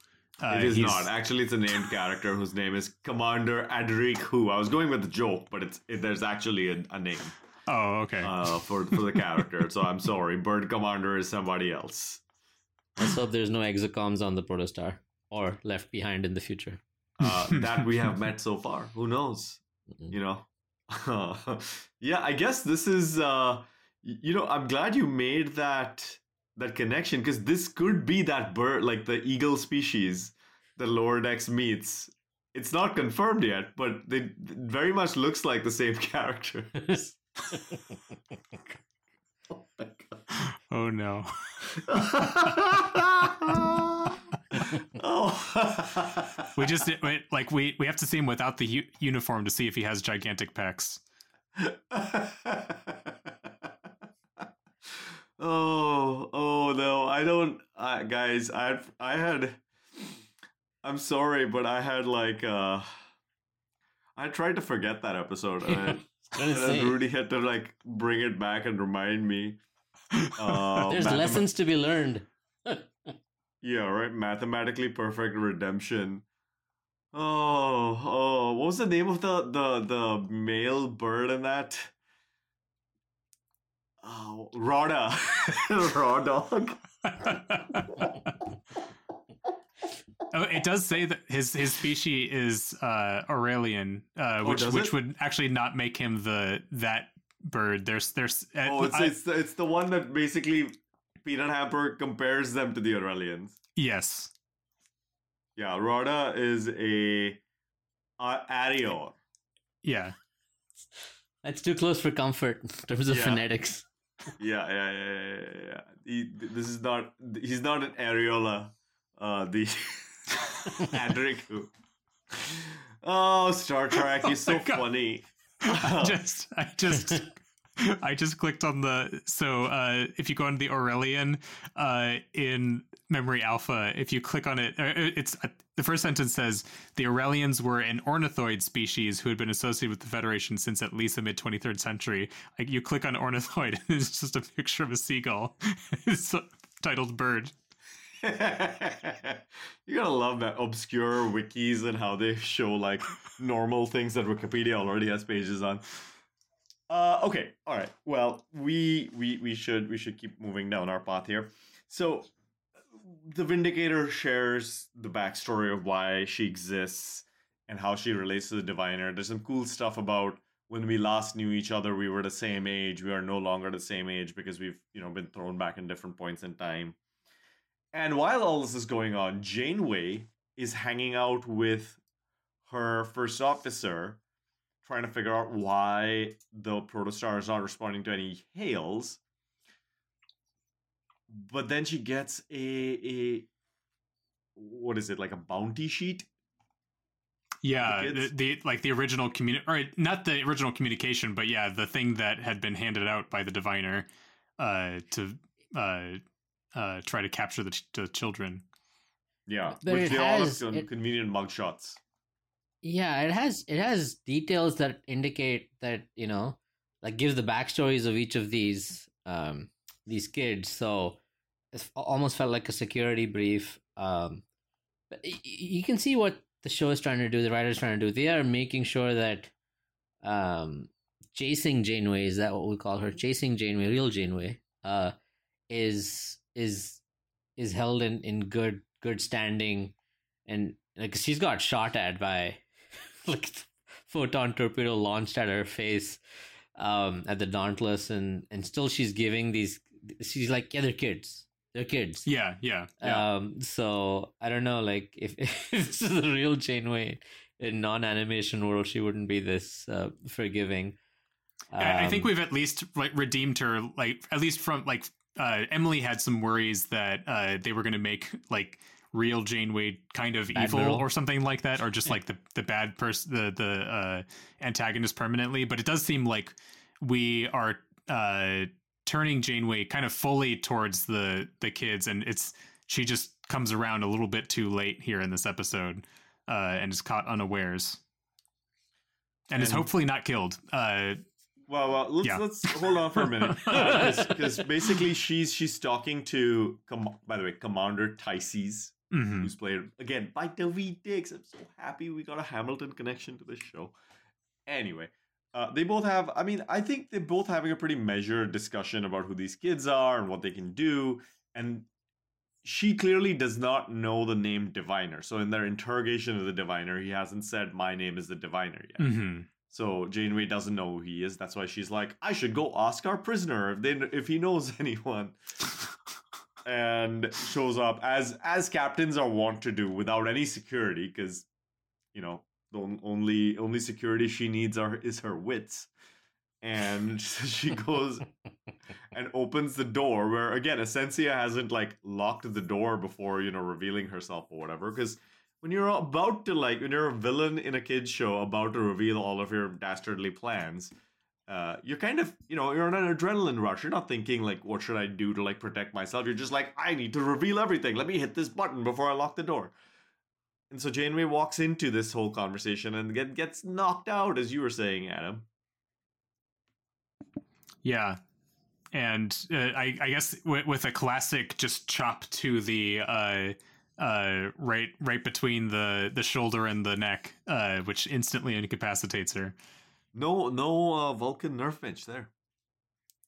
Uh, it is he's- not. Actually, it's a named character whose name is Commander Adric Who. I was going with the joke, but it's it, there's actually a, a name Oh, okay. uh, for for the character. so I'm sorry. Bird Commander is somebody else. Let's hope there's no exocomps on the protostar or left behind in the future. uh, that we have met so far. Who knows? Mm-mm. You know. yeah, I guess this is. You know, I'm glad you made that that connection because this could be that bird, like the eagle species, the lower decks meets. It's not confirmed yet, but they it very much looks like the same characters. oh my god. Oh no. oh. We just like we we have to see him without the u- uniform to see if he has gigantic pecs. oh, oh no, I don't, I, guys. I I had. I'm sorry, but I had like, uh, I tried to forget that episode, and, I, and then Rudy had to like bring it back and remind me. Uh, there's lessons to be learned. Yeah, right. Mathematically perfect redemption. Oh, oh, what was the name of the the the male bird in that? Oh, Rhoda, raw dog. oh, it does say that his his species is uh, Aurelian, uh, which does which it? would actually not make him the that bird. There's there's uh, Oh, it's I- it's the, it's the one that basically Peanut Hamper compares them to the Aurelians. yes. Yeah, Rhoda is a uh, Areore. Yeah. That's too close for comfort in terms of Yeah. phonetics. Yeah, yeah, yeah, yeah, yeah. He, this is not. He's not an areola. Uh, the Andriku. Oh, Star Trek! Oh He's so my God. funny. I just I just I just clicked on the so uh if you go into the Aurelian uh in memory alpha if you click on it uh, it's uh, the first sentence says the Aurelians were an ornithoid species who had been associated with the Federation since at least the mid 23rd century like you click on ornithoid and it's just a picture of a seagull it's titled bird you gotta love that obscure wikis and how they show like normal things that Wikipedia already has pages on. Uh, okay, all right. Well, we we we should we should keep moving down our path here. So, the Vindicator shares the backstory of why she exists and how she relates to the Diviner. There's some cool stuff about when we last knew each other. We were the same age. We are no longer the same age because we've you know been thrown back in different points in time. And while all this is going on, Janeway is hanging out with her first officer, trying to figure out why the protostar is not responding to any hails. But then she gets a a what is it like a bounty sheet? Yeah, The the, like the original communi- or not the original communication, but yeah, the thing that had been handed out by the diviner uh, to uh, uh, try to capture the, ch- the children. Yeah, But which it they all have has- con- it- convenient mugshots. Yeah, it has it has details that indicate that you know, like gives the backstories of each of these um these kids. So it almost felt like a security brief. Um, but you can see what the show is trying to do. The writers trying to do. They are making sure that um chasing Janeway is that what we call her? Chasing Janeway, real Janeway, uh, is is is held in in good good standing, and like she's got shot at by like photon torpedo launched at her face um at the dauntless and and still she's giving these she's like yeah they're kids they're kids Yeah, yeah, yeah. um so i don't know like if, if this is a real Jane janeway in non-animation world she wouldn't be this uh, forgiving I, I think Um, we've at least like redeemed her, like at least from like uh, Emily had some worries that uh, they were going to make like real Jane Janeway kind of Bad evil girl. or something like that, or just like the the bad person, the the uh, antagonist permanently. But it does seem like we are uh, turning Janeway kind of fully towards the the kids, and it's she just comes around a little bit too late here in this episode, uh, and is caught unawares. And, is hopefully not killed. Uh, Well, well, let's Yeah. let's hold on for a minute because basically she's she's talking to com- by the way Commander Tysess, mhm. who's played again by Daveed Diggs. I'm so happy we got a Hamilton connection to this show. Anyway, uh, they both have. I mean, I think they're both having a pretty measured discussion about who these kids are and what they can do. And she clearly does not know the name Diviner. So in their interrogation of the Diviner, he hasn't said my name is the Diviner yet. hmm So Janeway doesn't know who he is. That's why she's like, I should go ask our prisoner if they if he knows anyone. and shows up as as captains are wont to do without any security because you know the only only security she needs are is her wits. And she goes and opens the door where again Asencia hasn't like locked the door before you know revealing herself or whatever because when you're about to like when you're a villain in a kids show about to reveal all of your dastardly plans uh, you're kind of you know you're on an adrenaline rush. You're not thinking like what should i do to like protect myself? You're just like i need to reveal everything. Let me hit this button before i lock the door and so janeway walks into this whole conversation and get, gets knocked out as you were saying adam Yeah, and uh, I, I guess with, with a classic just chop to the uh, uh, right right between the the shoulder and the neck, uh, which instantly incapacitates her. no no uh, vulcan nerve pinch there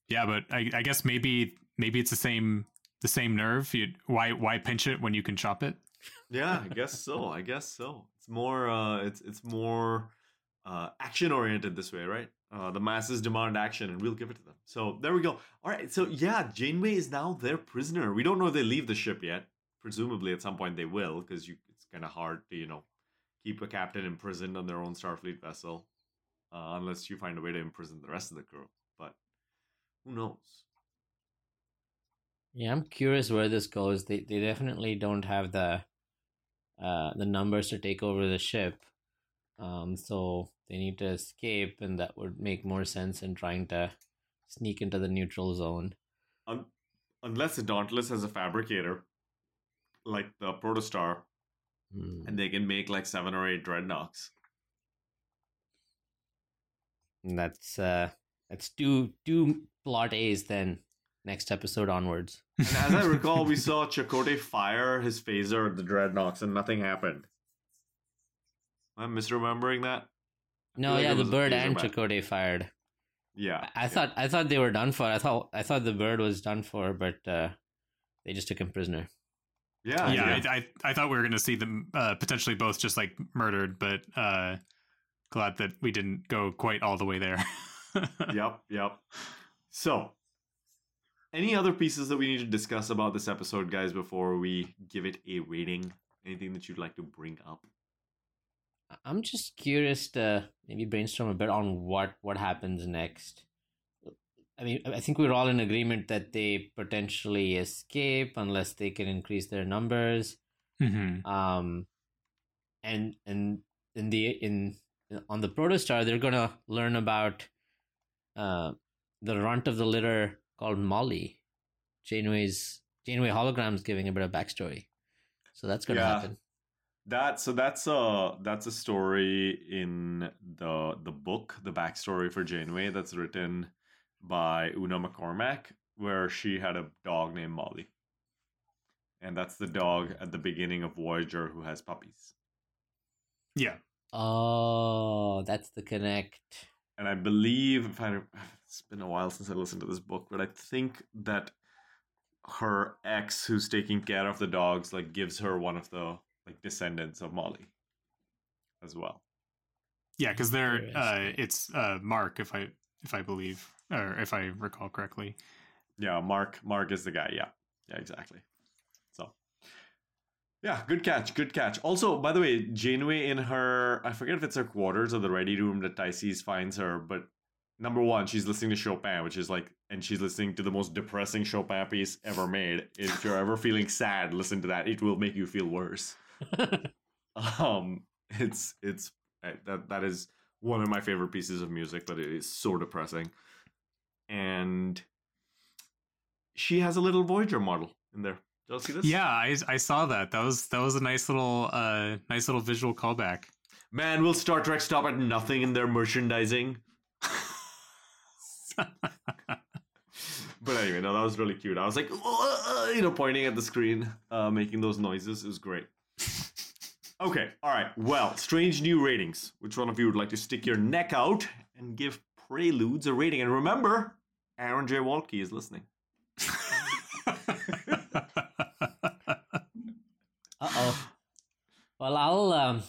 Yeah, but I, I guess maybe maybe it's the same the same nerve. You, why why pinch it when you can chop it? Yeah i guess so i guess so. It's more uh it's it's more uh action oriented this way right? Uh the masses demand action and we'll give it to them. So there we go. All right so yeah janeway is now their prisoner. We don't know if they leave the ship yet. Presumably at some point they will because it's kind of hard to you know keep a captain imprisoned on their own starfleet vessel uh, unless you find a way to imprison the rest of the crew but who knows? Yeah, I'm curious where this goes. They they definitely don't have the uh the numbers to take over the ship. Um so they need to escape and that would make more sense in trying to sneak into the neutral zone. Un- unless the dauntless has a fabricator like the protostar Hmm. and they can make like seven or eight dreadnoughts And that's uh that's two two plot A's then next episode onwards. And as I recall, we saw Chakotay fire his phaser at the dreadnoughts and nothing happened. Am I'm misremembering that. No, like yeah, it the bird and bat. Chakotay fired. Yeah. I I thought I thought they were done for. I thought I thought the bird was done for, but uh they just took him prisoner. Yeah. yeah, I, I I thought we were going to see them uh, potentially both just like murdered, but uh, glad that we didn't go quite all the way there. yep. Yep. So, any other pieces that we need to discuss about this episode, guys, before we give it a rating? Anything that you'd like to bring up? I- I'm just curious to maybe brainstorm a bit on what what happens next. I mean, I think we're all in agreement that they potentially escape unless they can increase their numbers. hmm Um, and and in the in on the protostar, they're gonna learn about uh the runt of the litter called Molly. Janeway's Janeway holograms giving a bit of backstory, so that's gonna Yeah. happen. That so that's a that's a story in the the book, the backstory for Janeway that's written by Una McCormack, where she had a dog named Molly. And that's the dog at the beginning of Voyager who has puppies. Yeah, Oh, that's the connect. And I believe if I it's been a while since I listened to this book, but I think that her ex who's taking care of the dogs like gives her one of the like descendants of Molly as well. yeah, because they're uh, it's uh, Mark, if I if I believe or if I recall correctly. Yeah, Mark. Mark is the guy. Yeah, yeah, exactly. So, yeah, good catch, good catch. Also, by the way, Janeway in her, I forget if it's her quarters or the ready room that Tysess finds her, but number one, she's listening to Chopin, which is like, and she's listening to the most depressing Chopin piece ever made. If you're ever feeling sad, listen to that. It will make you feel worse. Um, it's it's uh, that that is one of my favorite pieces of music, but it is so depressing. And she has a little Voyager model in there. Did you see this? Yeah, I, I saw that. That was that was a nice little uh nice little visual callback. Man, will Star Trek stop at nothing in their merchandising? But anyway, no, that was really cute. I was like, you know, pointing at the screen, uh, making those noises. It was great. Okay, all right. Well, strange new ratings. Which one of you would like to stick your neck out and give Preludes a rating? And remember, Aaron J. Waltke is listening. Uh oh. Well, I'll. Um,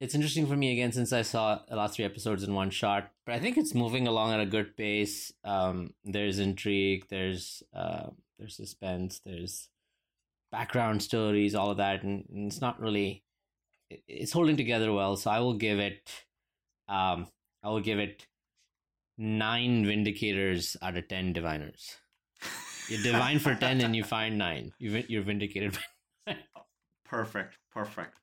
it's interesting for me again since I saw the last three episodes in one shot, but I think it's moving along at a good pace. Um, there's intrigue, there's uh, there's suspense, there's background stories, all of that, and, and it's not really. It's holding together well, so I will give it. Um, I will give it nine vindicators out of ten diviners. You divine for ten, and you find nine. You you're vindicated. Perfect. Perfect.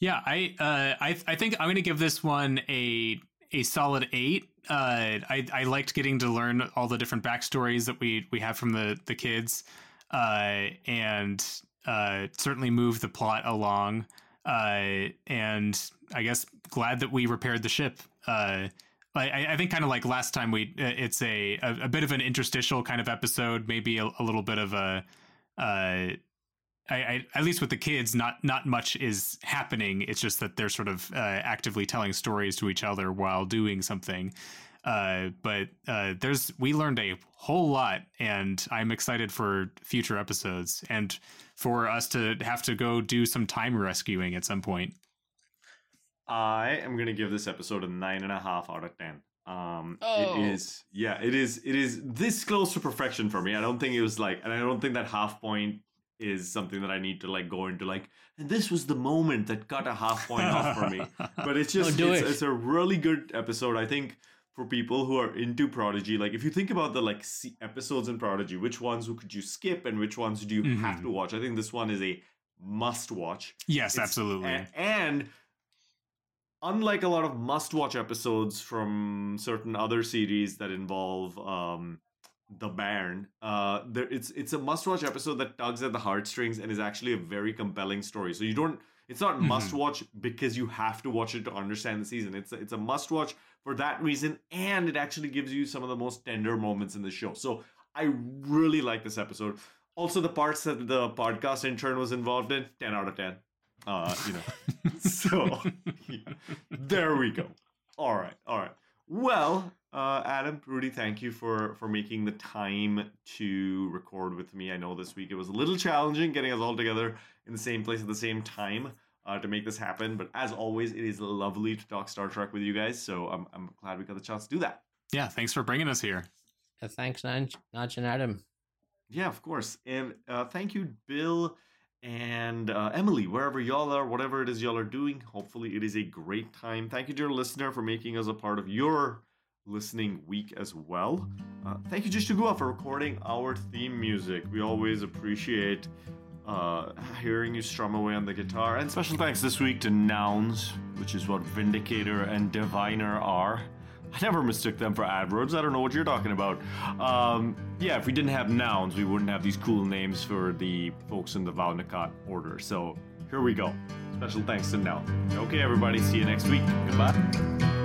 Yeah, I uh, I I think I'm going to give this one a a solid eight. Uh, I I liked getting to learn all the different backstories that we we have from the the kids, uh, and uh, certainly move the plot along. Uh, and I guess glad that we repaired the ship. Uh, I, I think kind of like last time we it's a, a, a bit of an interstitial kind of episode, maybe a, a little bit of a I, I, at least with the kids, not not much is happening. It's just that they're sort of uh, actively telling stories to each other while doing something. Uh, but uh, there's we learned a whole lot, and I'm excited for future episodes and for us to have to go do some time rescuing at some point. I am gonna give this episode a nine and a half out of ten. Um, Oh. it is, yeah, it is, it is this close to perfection for me. I don't think it was like, and I don't think that half point is something that I need to like go into like, and this was the moment that got a half point off for me. But it's just, it's, it. it's a really good episode. I think for people who are into Prodigy, like if you think about the like episodes in Prodigy, which ones could you skip and which ones do you have Mhm. to watch? I think this one is a must watch. Yes, It's- absolutely. a- and unlike a lot of must-watch episodes from certain other series that involve um, the Baron, uh, there it's it's a must-watch episode that tugs at the heartstrings and is actually a very compelling story. So you don't. It's not Mhm. must-watch because you have to watch it to understand the season. It's a, it's a must-watch for that reason, and it actually gives you some of the most tender moments in the show. So I really like this episode. Also, the parts that the podcast intern was involved in, ten out of ten. Uh, you know, so yeah. there we go. All right, all right. Well, uh, Adam, Rudy, thank you for for making the time to record with me. I know this week it was a little challenging getting us all together in the same place at the same time uh, to make this happen. But as always, it is lovely to talk Star Trek with you guys. So I'm I'm glad we got the chance to do that. yeah, thanks for bringing us here. Uh, thanks, Naj, Naj and Adam. Yeah, of course. And uh, thank you, Bill and uh, Emily, wherever y'all are, whatever it is y'all are doing. Hopefully, it is a great time. Thank you, dear listener, for making us a part of your listening week as well. Uh, thank you, Go for recording our theme music. We always appreciate uh, hearing you strum away on the guitar. And special thanks this week to Nouns, which is what Vindicator and Diviner are. I never mistook them for adverbs. I don't know what you're talking about. Um, yeah, if we didn't have nouns, we wouldn't have these cool names for the folks in the Vaunakat order. So here we go. Special thanks to Noun. Okay, everybody. See you next week. Goodbye.